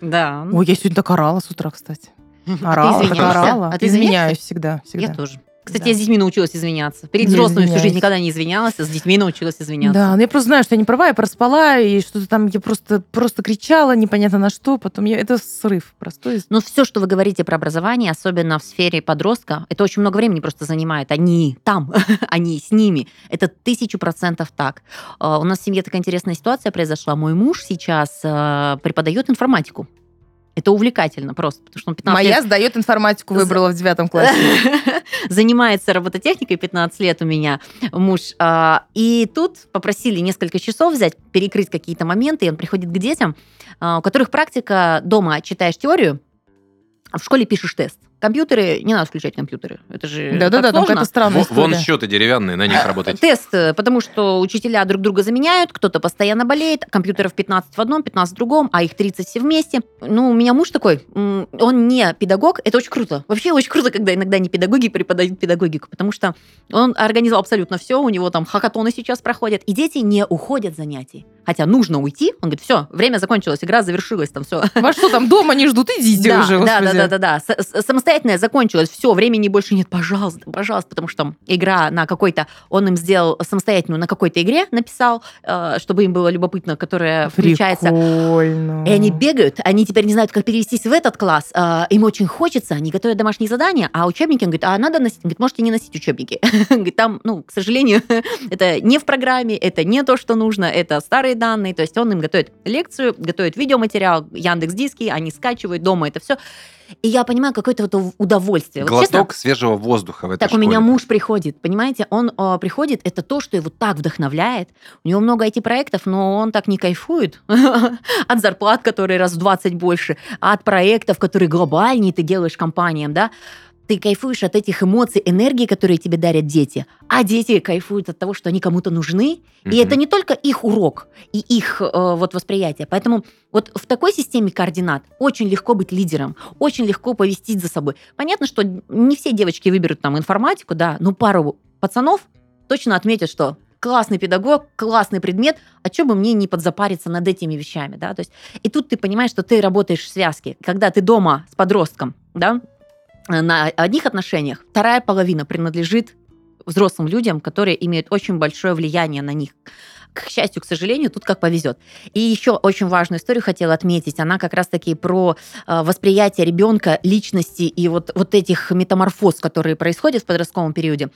Да. Ой, я сегодня так орала с утра, кстати. Орала, так орала. А ты извиняюсь всегда, всегда. Я тоже. Кстати, да. я с детьми научилась извиняться. Перед взрослыми всю жизнь никогда не извинялась, а с детьми научилась извиняться. Да, но я просто знаю, что я не права, я проспала, и что-то там я просто, просто кричала, непонятно на что, потом я... Это срыв простой. Но все, что вы говорите про образование, особенно в сфере подростка, это очень много времени просто занимает. Они там, [laughs] они с ними. Это тысячу процентов так. А, у нас в семье такая интересная ситуация произошла. Мой муж сейчас а, преподает информатику. Это увлекательно просто, потому что он 15 Моя лет... сдает информатику, выбрала в девятом классе. [laughs] Занимается робототехникой 15 лет у меня муж. А, и тут попросили несколько часов взять, перекрыть какие-то моменты, и он приходит к детям, а, у которых практика дома читаешь теорию, а в школе пишешь тест. Компьютеры, не надо включать компьютеры. Это же Да-да-да, там какая-то странная Вон история. счеты деревянные, на них работать. [laughs] Тест, э, потому что учителя друг друга заменяют, кто-то постоянно болеет, компьютеров 15 в одном, 15 в другом, а их 30 все вместе. Ну, у меня муж такой, он не педагог, это очень круто. Вообще очень круто, когда иногда не педагоги преподают педагогику, потому что он организовал абсолютно все, у него там хакатоны сейчас проходят, и дети не уходят занятий. Хотя нужно уйти, он говорит, все, время закончилось, игра завершилась, там все. [laughs] Вас что там дома не ждут? Идите Да, уже, да, да, да, да, да. С- Самостоятельное закончилось, все, времени больше нет, пожалуйста, пожалуйста, потому что там игра на какой-то, он им сделал самостоятельную на какой-то игре, написал, э, чтобы им было любопытно, которая включается. Прикольно. И они бегают, они теперь не знают, как перевестись в этот класс. э, Им очень хочется, они готовят домашние задания, а учебники, он говорит, а надо носить? Он говорит, можете не носить учебники. [laughs] Там, ну, к сожалению, [laughs] это не в программе, это не то, что нужно, это старые данные. То есть он им готовит лекцию, готовит видеоматериал, Яндекс Диски, они скачивают дома это все. И я понимаю какое-то вот удовольствие. Вот честно, Глоток свежего воздуха в этой так у меня школе. муж приходит, понимаете, он э, приходит, это то, что его так вдохновляет. У него много IT-проектов, но он так не кайфует [laughs] от зарплат, которые раз в 20 больше, от проектов, которые глобальнее ты делаешь компаниям, да. Ты кайфуешь от этих эмоций, энергии, которые тебе дарят дети, а дети кайфуют от того, что они кому-то нужны. И Мгм. это не только их урок и их э, вот восприятие. Поэтому вот в такой системе координат очень легко быть лидером, очень легко повести за собой. Понятно, что не все девочки выберут там информатику, да, но пару пацанов точно отметят, что классный педагог, классный предмет, а что бы мне не подзапариться над этими вещами, да, то есть и тут ты понимаешь, что ты работаешь в связке, когда ты дома с подростком, да, на одних отношениях, вторая половина принадлежит взрослым людям, которые имеют очень большое влияние на них. К счастью, к сожалению, тут как повезет. И еще очень важную историю хотела отметить. Она как раз-таки про э, восприятие ребенка, личности и вот, вот этих метаморфоз, которые происходят в подростковом периоде.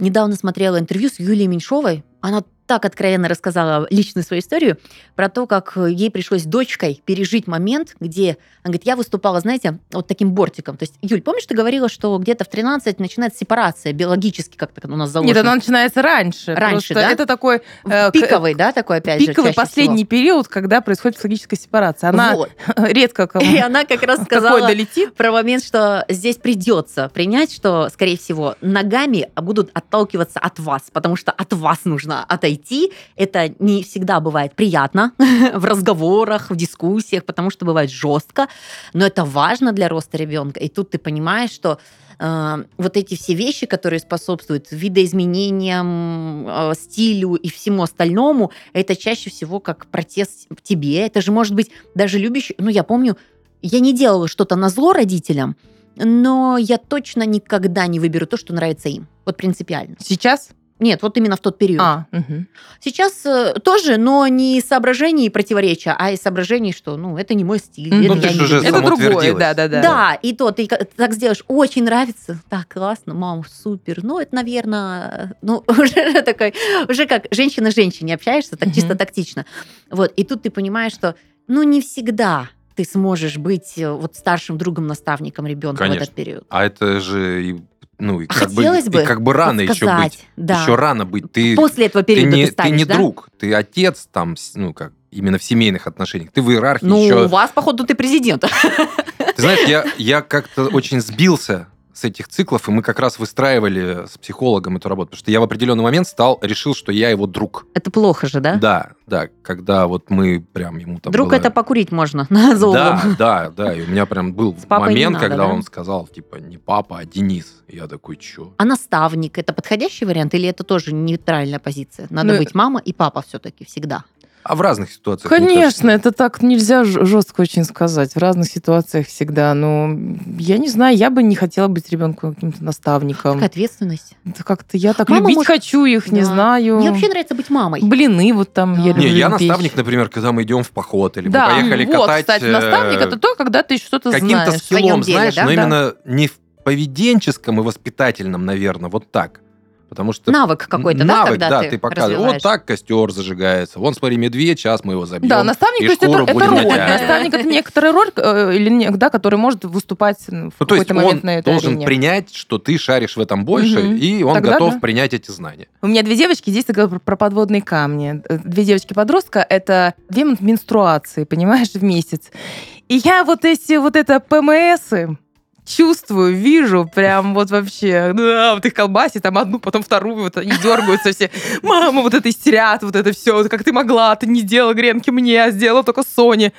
Недавно смотрела интервью с Юлией Меньшовой. Она так откровенно рассказала личную свою историю про то, как ей пришлось дочкой пережить момент, где, она говорит, я выступала, знаете, вот таким бортиком. То есть, Юль, помнишь, ты говорила, что где-то в 13 начинается сепарация биологически, как-то у нас заложено? Нет, она начинается раньше. Раньше, да? Это такой э, пиковый, да, такой опять пиковый же, последний период, когда происходит психологическая сепарация. всего. Она Вот. [laughs] редко кому И она как раз [laughs] сказала долетит. про момент, что здесь придется принять, что, скорее всего, ногами будут отталкиваться от вас, потому что от вас нужно отойти. Это не всегда бывает приятно [laughs] в разговорах, в дискуссиях, потому что бывает жестко, но это важно для роста ребенка. И тут ты понимаешь, что э, вот эти все вещи, которые способствуют видоизменениям, э, стилю и всему остальному, это чаще всего как протест в тебе. Это же может быть даже любящий... Ну, я помню, я не делала что-то на зло родителям, но я точно никогда не выберу то, что нравится им. Вот принципиально. Сейчас? Нет, вот именно в тот период. А, мгм. Сейчас э, тоже, но не из соображений противоречия, а из соображений, что ну это не мой стиль. Это Ну, я ты не же уже. Это другое, да, да, да. Да, и то ты так сделаешь, очень нравится, так классно, мам, супер. Ну, это, наверное, ну, [laughs] уже такой, уже как женщина с женщиной общаешься, так чисто Мгм. тактично. Вот, и тут ты понимаешь, что, ну, не всегда ты сможешь быть э, вот старшим другом, наставником ребенка в Конечно. этот период. А это же, и, ну, и как, бы, Хотелось бы и как бы рано еще быть. Да. Еще рано быть. Ты, После этого ты периода не, ты станешь, ты не да? друг, ты отец там, ну, как, именно в семейных отношениях. Ты в иерархии Ну, еще... у вас, походу, ты президент. Ты знаешь, я, я как-то очень сбился с этих циклов, и мы как раз выстраивали с психологом эту работу. Потому что я в определенный момент стал, решил, что я его друг. Это плохо же, да? Да, да, когда вот мы прям ему там... Друг было- это покурить можно [laughs] на за Да, да, да. И у меня прям был момент, надо, когда да? он сказал, типа, не папа, а Денис. И я такой, чё? А наставник это подходящий вариант или это тоже нейтральная позиция? Надо Ну, быть мама и папа все-таки всегда. А в разных ситуациях. Конечно, это так нельзя жестко очень сказать. В разных ситуациях всегда. Но я не знаю, я бы не хотела быть ребенком каким-то наставником. Какая ответственность. Это как-то я так Мама любить может- хочу их, не Да. знаю. Мне вообще нравится быть мамой. Блины вот там Да. я люблю Не, я печь. наставник, например, когда мы идем в поход, или Да, мы поехали вот, катать... кстати, э, наставник это то, когда ты что-то каким-то знаешь. своем скиллом, деле, знаешь, да? но Да. именно не в поведенческом и воспитательном, наверное, вот так. Потому что Навык какой-то, да, навык, когда да, ты ты показываешь. Вот так костер зажигается. Вон, смотри, медведь, сейчас мы его забьем. Да, наставник, и то есть это, это роль. натягивать. Наставник это некоторая роль, э, или не- да, который может выступать в Ну, то есть какой-то он момент на этой должен арене. принять, что ты шаришь в этом больше, Мгм. и он Тогда готов да. принять эти знания. У меня две девочки, здесь ты говорил про, подводные камни. Э, Две девочки-подростка, это две мен- менструации, понимаешь, в месяц. И я вот эти, вот это ПМСы, чувствую, вижу, прям вот вообще, да, вот их колбасит, там одну, потом вторую, вот они дергаются все. Мама, вот это истерят, вот это все, как ты могла, ты не сделала гренки мне, а сделала только Соне.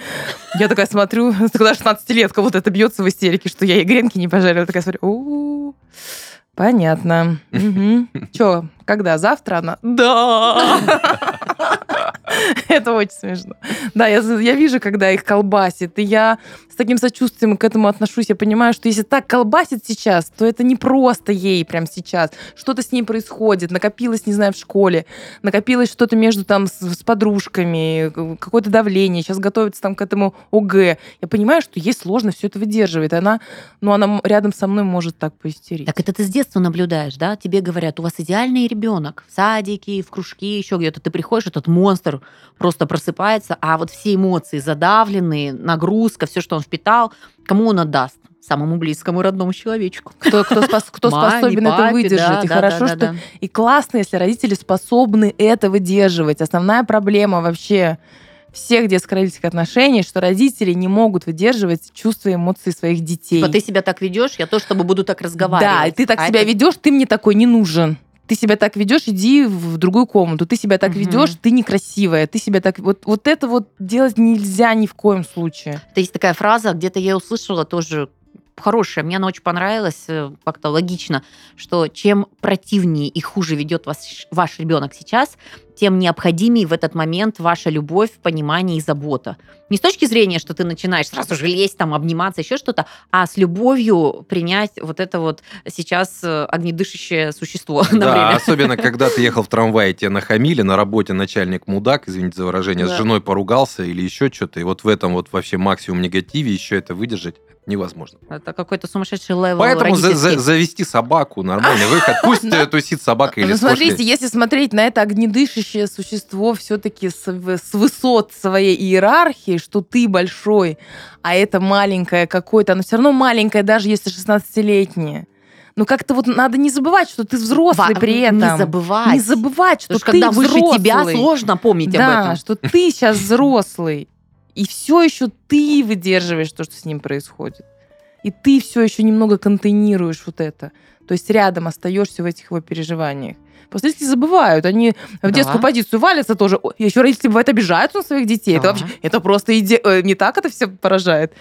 Я такая смотрю, [laughs] когда 16-летка вот это бьется в истерике, что я ей гренки не пожарила, такая смотрю, у Понятно. Че, когда? Завтра она? Да! [laughs] Это очень смешно. Да, я, я вижу, когда их колбасит, и я с таким сочувствием к этому отношусь. Я понимаю, что если так колбасит сейчас, то это не просто ей прям сейчас. Что-то с ней происходит, накопилось, не знаю, в школе, накопилось что-то между там с, с подружками, какое-то давление, сейчас готовится там к этому ОГЭ. Я понимаю, что ей сложно все это выдерживает. Она, ну, она рядом со мной может так поистерить. Так это ты с детства наблюдаешь, да? Тебе говорят, у вас идеальный ребенок в садике, в кружке, еще где-то. Ты приходишь, этот монстр просто просыпается, а вот все эмоции задавленные, нагрузка, все, что он впитал, кому он отдаст? самому близкому родному человечку. Кто, кто, спос, кто [laughs] Маме, способен папе, это выдержать. Да, и да, хорошо, да, что... Да. И классно, если родители способны это выдерживать. Основная проблема вообще всех детско-родительских отношений, что родители не могут выдерживать чувства и эмоции своих детей. Типа ты себя так ведешь, я тоже с тобой буду так разговаривать. Да, и ты так а себя это... ведешь, ты мне такой не нужен ты себя так ведешь, иди в другую комнату, ты себя так угу. ведешь, ты некрасивая, ты себя так... Вот, вот это вот делать нельзя ни в коем случае. Это есть такая фраза, где-то я услышала тоже хорошая, мне она очень понравилась, э, как-то логично, что чем противнее и хуже ведет вас ваш ребенок сейчас, тем необходимее в этот момент ваша любовь, понимание и забота. Не с точки зрения, что ты начинаешь сразу же лезть, там, обниматься, еще что-то, а с любовью принять вот это вот сейчас э, огнедышащее существо [laughs] да, на время. особенно когда ты ехал в трамвае, тебе нахамили, на работе начальник мудак, извините за выражение, да. с женой поругался или еще что-то, и вот в этом вот вообще максимум негативе еще это выдержать, невозможно. Это какой-то сумасшедший level Поэтому за, за, завести собаку, нормальный выход. [laughs] Пусть тусит собака или Ну, смотрите, если смотреть на это огнедышащее существо все-таки с, с высот своей иерархии, что ты большой, а это маленькое какое-то, оно все равно маленькое, даже если 16-летнее. Ну как-то вот надо не забывать, что ты взрослый Во, при этом. Не забывать. Не забывать, что Потому ты когда взрослый. выше тебя сложно помнить да, об этом. что ты сейчас взрослый. И все еще ты выдерживаешь то, что с ним происходит. И ты все еще немного контейнируешь вот это. То есть рядом остаешься в этих его переживаниях. Просто родители забывают, они да. в детскую позицию валятся тоже. Еще родители бывает обижаются на своих детей. Да. Это вообще, это просто иде... Э, не так это все поражает.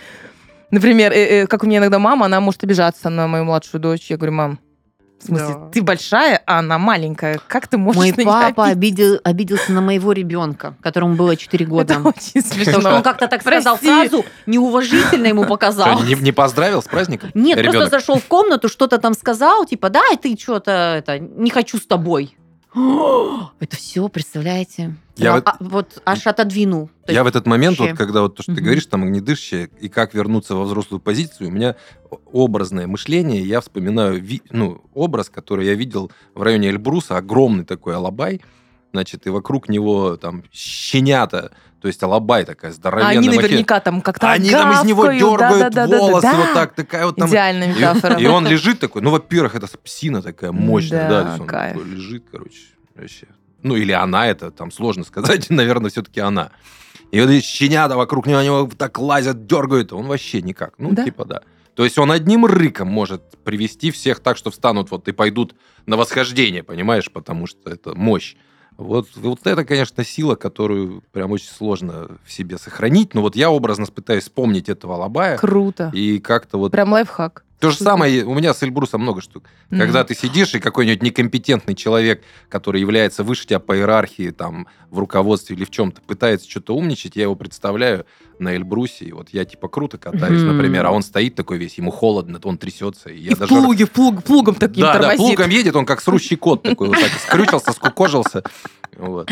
Например, э, э, как у меня иногда мама, она может обижаться на мою младшую дочь. Я говорю, мам, в смысле, да. ты большая, а она маленькая. Как ты можешь Мой папа обидел, обиделся на моего ребенка, которому было 4 года. Это очень смешно. Он как-то так сказал фразу, неуважительно ему показал. Не, не поздравил с праздником? Нет, ребенок? просто зашел в комнату, что-то там сказал, типа, да, ты что-то это, не хочу с тобой. [gasps] Это все, представляете? Я вот, а, вот аж отодвинул. Я есть, в этот момент, вообще. вот, когда вот то, что угу. ты говоришь, там огнедышащее, и как вернуться во взрослую позицию, у меня образное мышление, я вспоминаю ви, ну, образ, который я видел в районе Эльбруса, огромный такой алабай, значит, и вокруг него там щенята, то есть алабай такая здоровенная. А они наверняка махе... там как-то Они гавкают, там из него дергают да, да, волосы да, да, вот так, такая вот там... Идеальная метафора. И, и он лежит такой, ну, во-первых, это псина такая мощная, да, да он такой лежит, короче, вообще ну, или она это, там сложно сказать, [laughs] наверное, все-таки она. И вот эти щенята вокруг него, они так лазят, дергают, он вообще никак. Ну, да? типа, да. То есть он одним рыком может привести всех так, что встанут вот и пойдут на восхождение, понимаешь, потому что это мощь. Вот, вот это, конечно, сила, которую прям очень сложно в себе сохранить. Но вот я образно пытаюсь вспомнить этого лобая. Круто. И как-то вот... Прям лайфхак. То же самое, у меня с Эльбрусом много штук. Mm-hmm. Когда ты сидишь, и какой-нибудь некомпетентный человек, который является выше тебя по иерархии, там, в руководстве или в чем-то, пытается что-то умничать, я его представляю на Эльбрусе, и вот я типа круто катаюсь, mm-hmm. например, а он стоит такой весь, ему холодно, он трясется. И, я и даже... в плуге, в плуг, плугом таким Да, тормозит. да, плугом едет, он как срущий кот такой, вот так скрючился, скукожился. Вот.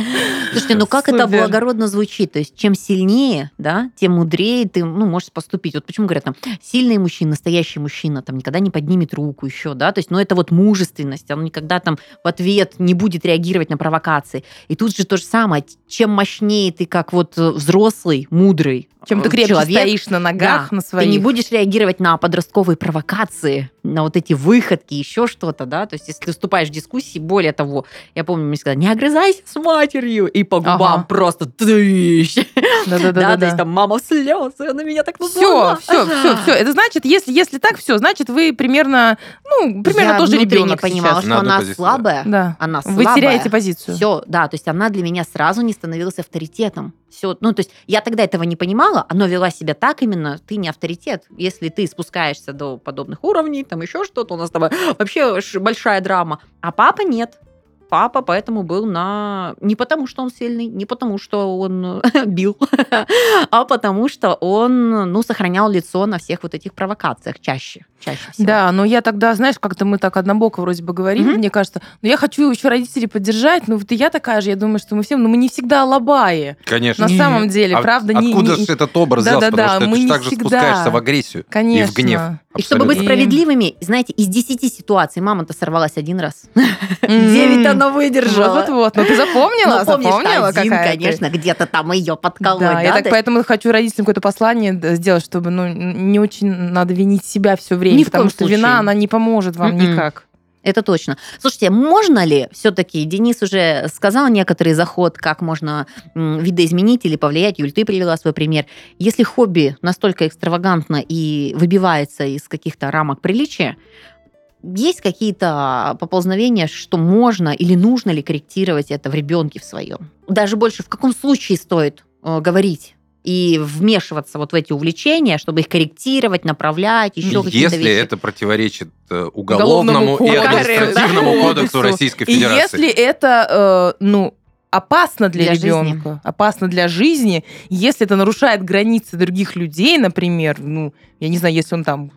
Слушайте, ну как Супер. это благородно звучит? То есть чем сильнее, да, тем мудрее ты ну, можешь поступить. Вот почему говорят там, сильный мужчина, настоящий мужчина, там никогда не поднимет руку еще, да, то есть, ну это вот мужественность, он никогда там в ответ не будет реагировать на провокации. И тут же то же самое, чем мощнее ты как вот взрослый, мудрый, чем ты крепче человек, стоишь на ногах, да, на своих. Ты не будешь реагировать на подростковые провокации, на вот эти выходки, еще что-то, да. То есть, если ты вступаешь в дискуссии, более того, я помню, мне сказали, не огрызайся с матерью, и по губам ага. просто тыщ. Да-да-да. [laughs] то есть там мама в слезы, она меня так Все, назвала. все, все, все. [laughs] Это значит, если, если так, все, значит, вы примерно, ну, примерно Я тоже ребенок понимала, сейчас. что она слабая, Да. она Вы слабая. теряете позицию. Все, да, то есть она для меня сразу не становилась авторитетом. Все, ну, то есть я тогда этого не понимала, но вела себя так именно, ты не авторитет. Если ты спускаешься до подобных уровней, там еще что-то, у нас там вообще большая драма. А папа нет. Папа поэтому был на... Не потому, что он сильный, не потому, что он [laughs] бил, [laughs] а потому, что он, ну, сохранял лицо на всех вот этих провокациях чаще. Чаще всего. Да, но я тогда, знаешь, как-то мы так однобоко вроде бы говорили, Мгм. мне кажется, но я хочу еще родителей поддержать, ну вот и я такая же, я думаю, что мы все, но мы не всегда лобаи. Конечно. На самом деле, А правда, не... Откуда не- же этот образ взялся? Потому что мы ты так же спускаешься в агрессию Конечно. и в гнев. И чтобы быть справедливыми, знаете, из 10 ситуаций мама-то сорвалась один раз. [laughs] Девять она выдержала. Вот-вот, ну ты [laughs] запомнила, Ну, запомнила, какая конечно, где-то там ее подколоть. Да, я так поэтому хочу родителям какое-то послание сделать, чтобы ну, не очень надо винить себя все время, потому что вина, она не поможет вам Мгм. никак. Это точно. Слушайте, можно ли все-таки, Денис уже сказал некоторый заход, как можно видоизменить или повлиять, Юль, ты привела свой пример. Если хобби настолько экстравагантно и выбивается из каких-то рамок приличия, есть какие-то поползновения, что можно или нужно ли корректировать это в ребенке в своем? Даже больше, в каком случае стоит э, говорить и вмешиваться вот в эти увлечения, чтобы их корректировать, направлять, еще какие-то Если вещи? это противоречит э, уголовному, Уголовному и административному да. кодексу Российской И Федерации. если это, э, ну, опасно для, Для жизни. ребенка, опасно для жизни, если это нарушает границы других людей, например, ну, я не знаю, если он там,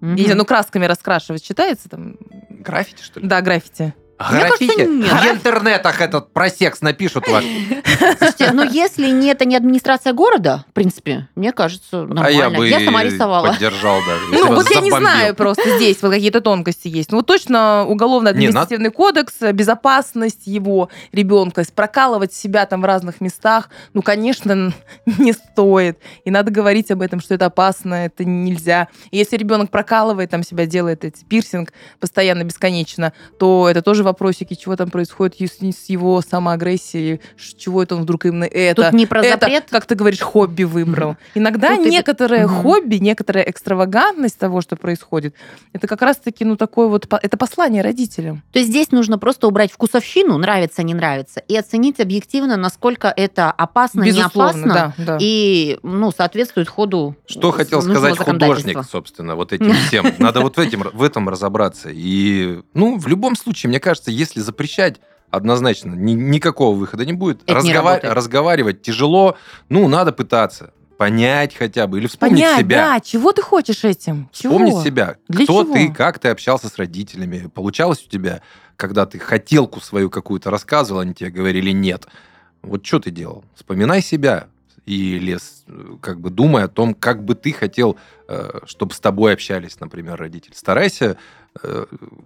я не знаю, ну, красками раскрашивать считается там? Граффити, что ли? Да, граффити. Граффити? В интернетах этот про секс напишут ваш. [laughs] Слушайте, ну если не это не администрация города, в принципе, мне кажется, А нормально. я бы сама и рисовала. поддержал, да. если Ну, вас вот я не знаю просто здесь вот какие-то тонкости есть. Ну, вот точно уголовно-административный кодекс, безопасность его ребенка, прокалывать себя там в разных местах, ну, конечно, не стоит. И надо говорить об этом, что это опасно, это нельзя. И если ребенок прокалывает там себя, делает эти пирсинг постоянно, бесконечно, то это тоже вопросики, чего там происходит с с его самоагрессией, чего это он вдруг именно это Тут не про это, запрет. как ты говоришь, хобби выбрал. Иногда Тут и- некоторое Мгм. хобби, некоторая экстравагантность того, что происходит, это как раз-таки, ну, такое вот, это послание родителям. То есть здесь нужно просто убрать вкусовщину, нравится, не нравится, и оценить объективно, насколько это опасно, не Безусловно, опасно, да, да. и ну, соответствует ходу Что хотел сказать художник, собственно, вот этим всем. Надо вот в, этим, в этом разобраться. И, ну, в любом случае, мне кажется, если запрещать, однозначно ни- никакого выхода не будет. Это не Разгова- работает. разговаривать тяжело, ну, надо пытаться понять хотя бы, или вспомнить Понять, себя. да, чего ты хочешь этим? Чего? Вспомнить себя. Для Кто чего? ты, как ты общался с родителями. Получалось у тебя, когда ты хотелку свою какую-то рассказывал, они тебе говорили нет. Вот что ты делал? Вспоминай себя. И лес, э, как бы думай о том, как бы ты хотел, чтобы с тобой общались, например, родители. Старайся э,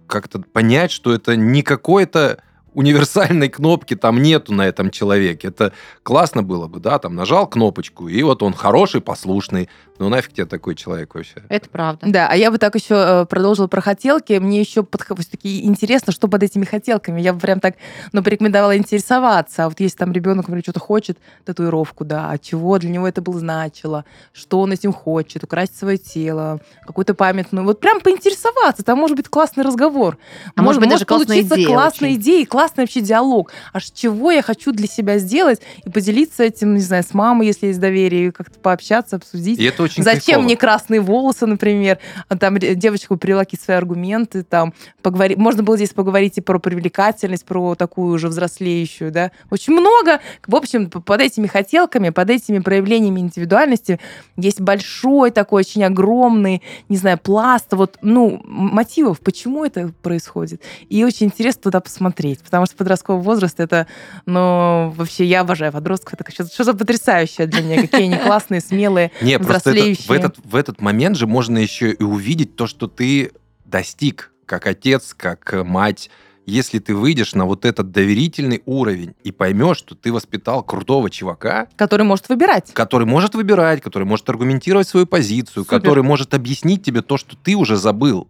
как-то понять, что это не какое-то универсальной кнопки там нету на этом человеке. Это классно было бы, да, там нажал кнопочку, и вот он хороший, послушный. Ну нафиг тебе такой человек вообще? Это правда. Да, а я бы так еще э, продолжила про хотелки. Мне еще таки интересно, что под этими хотелками. Я бы прям так, ну, порекомендовала интересоваться. А вот если там ребенок, например, что-то хочет, татуировку, да, а чего для него это было значило, что он этим хочет, украсть свое тело, какую-то памятную. Вот прям поинтересоваться, там может быть классный разговор. А может быть, даже классная получиться идея классная очень. идея и классный вообще диалог. А ш- чего я хочу для себя сделать и поделиться этим, не знаю, с мамой, если есть доверие, как-то пообщаться, обсудить. И это очень Зачем кайфово. мне красные волосы, например? А Там девочка привела какие-то свои аргументы. Там поговори... Можно было здесь поговорить и про привлекательность, про такую уже взрослеющую, да. Очень много. В общем, под этими хотелками, под этими проявлениями индивидуальности есть большой такой, очень огромный, не знаю, пласт вот, ну, мотивов, почему это происходит. И очень интересно туда посмотреть, потому что подростковый возраст это, ну, вообще я обожаю подростков. Это что, что за потрясающее для меня, какие они классные, смелые, Не, просто это- в, этот, в этот момент же можно еще и увидеть то, что ты достиг как отец, как э, мать. Если ты выйдешь на вот этот доверительный уровень и поймешь, что ты воспитал крутого чувака, который может выбирать. который может выбирать, который может аргументировать свою позицию, Супер. который может объяснить тебе то, что ты уже забыл.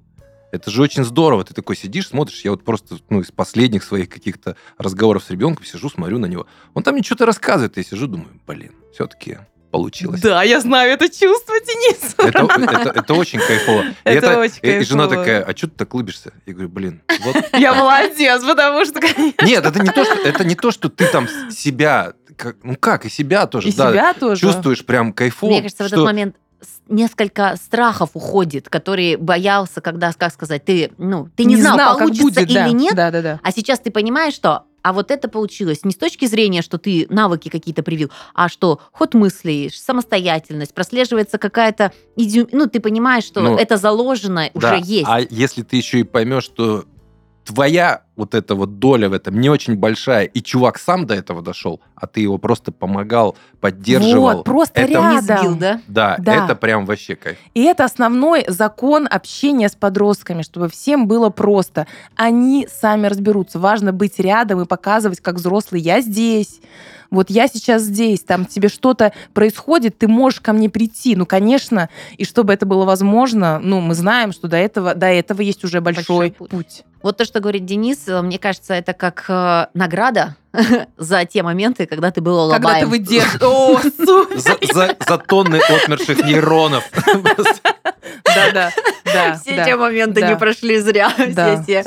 Это же очень здорово. Ты такой сидишь, смотришь. Я вот просто ну, из последних своих каких-то разговоров с ребенком сижу, смотрю на него. Он там мне что-то рассказывает. Я сижу, думаю, блин, все-таки получилось. Да, я знаю это чувство, Денис. Это, это, это очень кайфово. [laughs] Это, это очень кайфово. И жена такая, а что ты так улыбишься? Я говорю, блин, вот... [laughs] Я молодец, потому что... Нет, это не то, что, это не то, что ты там себя... Как, ну как, и себя тоже. И да, себя тоже. Чувствуешь прям кайфово. Мне кажется, в этот момент несколько страхов уходит, которые боялся, когда, как сказать, ты, ну, ты не, не знал, знал получится будет, или да. нет, да, да, да. а сейчас ты понимаешь, что а вот это получилось не с точки зрения, что ты навыки какие-то привил, а что ход мыслей, самостоятельность, прослеживается какая-то идиом... Ну, ты понимаешь, что ну, это заложено да, уже есть. А если ты еще и поймешь, что твоя вот эта вот доля в этом не очень большая, и чувак сам до этого дошел, а ты его просто помогал, поддерживал. Вот, просто это, рядом. Не сбил, да? Да, да, это прям вообще кайф. И это основной закон общения с подростками, чтобы всем было просто. Они сами разберутся. Важно быть рядом и показывать, как взрослый, я здесь, вот я сейчас здесь, там тебе что-то происходит, ты можешь ко мне прийти. Ну, конечно, и чтобы это было возможно, ну, мы знаем, что до этого, до этого есть уже большой, большой путь. путь. Вот то, что говорит Денис, мне кажется, это как э, награда [laughs] за те моменты, когда ты был лобаем. Когда ты выдерживаешь. [laughs] За, за, за тонны отмерших нейронов. Да, да, [laughs] да. Все те моменты не прошли зря. Все те,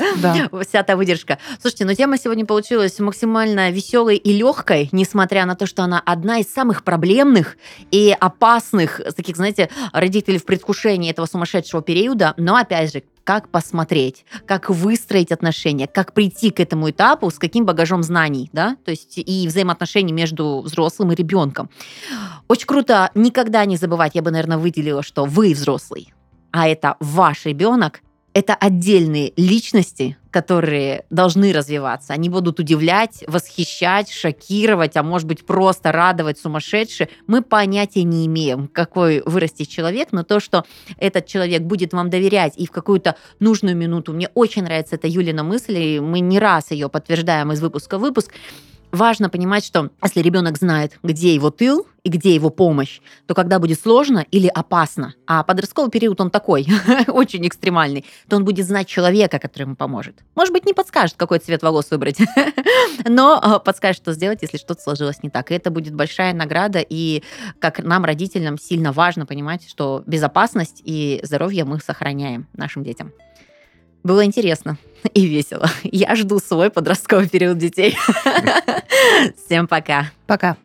вся та выдержка. Слушайте, но тема сегодня получилась максимально веселой и легкой, несмотря на то, что она одна из самых проблемных и опасных, таких, знаете, родителей в предвкушении этого сумасшедшего периода. Но, опять же, как посмотреть, как выстроить отношения, как прийти к этому этапу, с каким багажом знаний, да, то есть и взаимоотношений между взрослым и ребенком. Очень круто никогда не забывать, я бы, наверное, выделила, что вы взрослый, а это ваш ребенок, это отдельные личности, которые должны развиваться. Они будут удивлять, восхищать, шокировать, а может быть просто радовать сумасшедшие. Мы понятия не имеем, какой вырастет человек, но то, что этот человек будет вам доверять и в какую-то нужную минуту. Мне очень нравится эта Юлина мысль, и мы не раз ее подтверждаем из выпуска в выпуск важно понимать, что если ребенок знает, где его тыл и где его помощь, то когда будет сложно или опасно, а подростковый период он такой, [laughs] очень экстремальный, то он будет знать человека, который ему поможет. Может быть, не подскажет, какой цвет волос выбрать, [laughs] но а, подскажет, что сделать, если что-то сложилось не так. И это будет большая награда, и как нам, родителям, сильно важно понимать, что безопасность и здоровье мы сохраняем нашим детям. Было интересно [laughs] и весело. Я жду свой подростковый период детей. [laughs] Всем пока. Пока.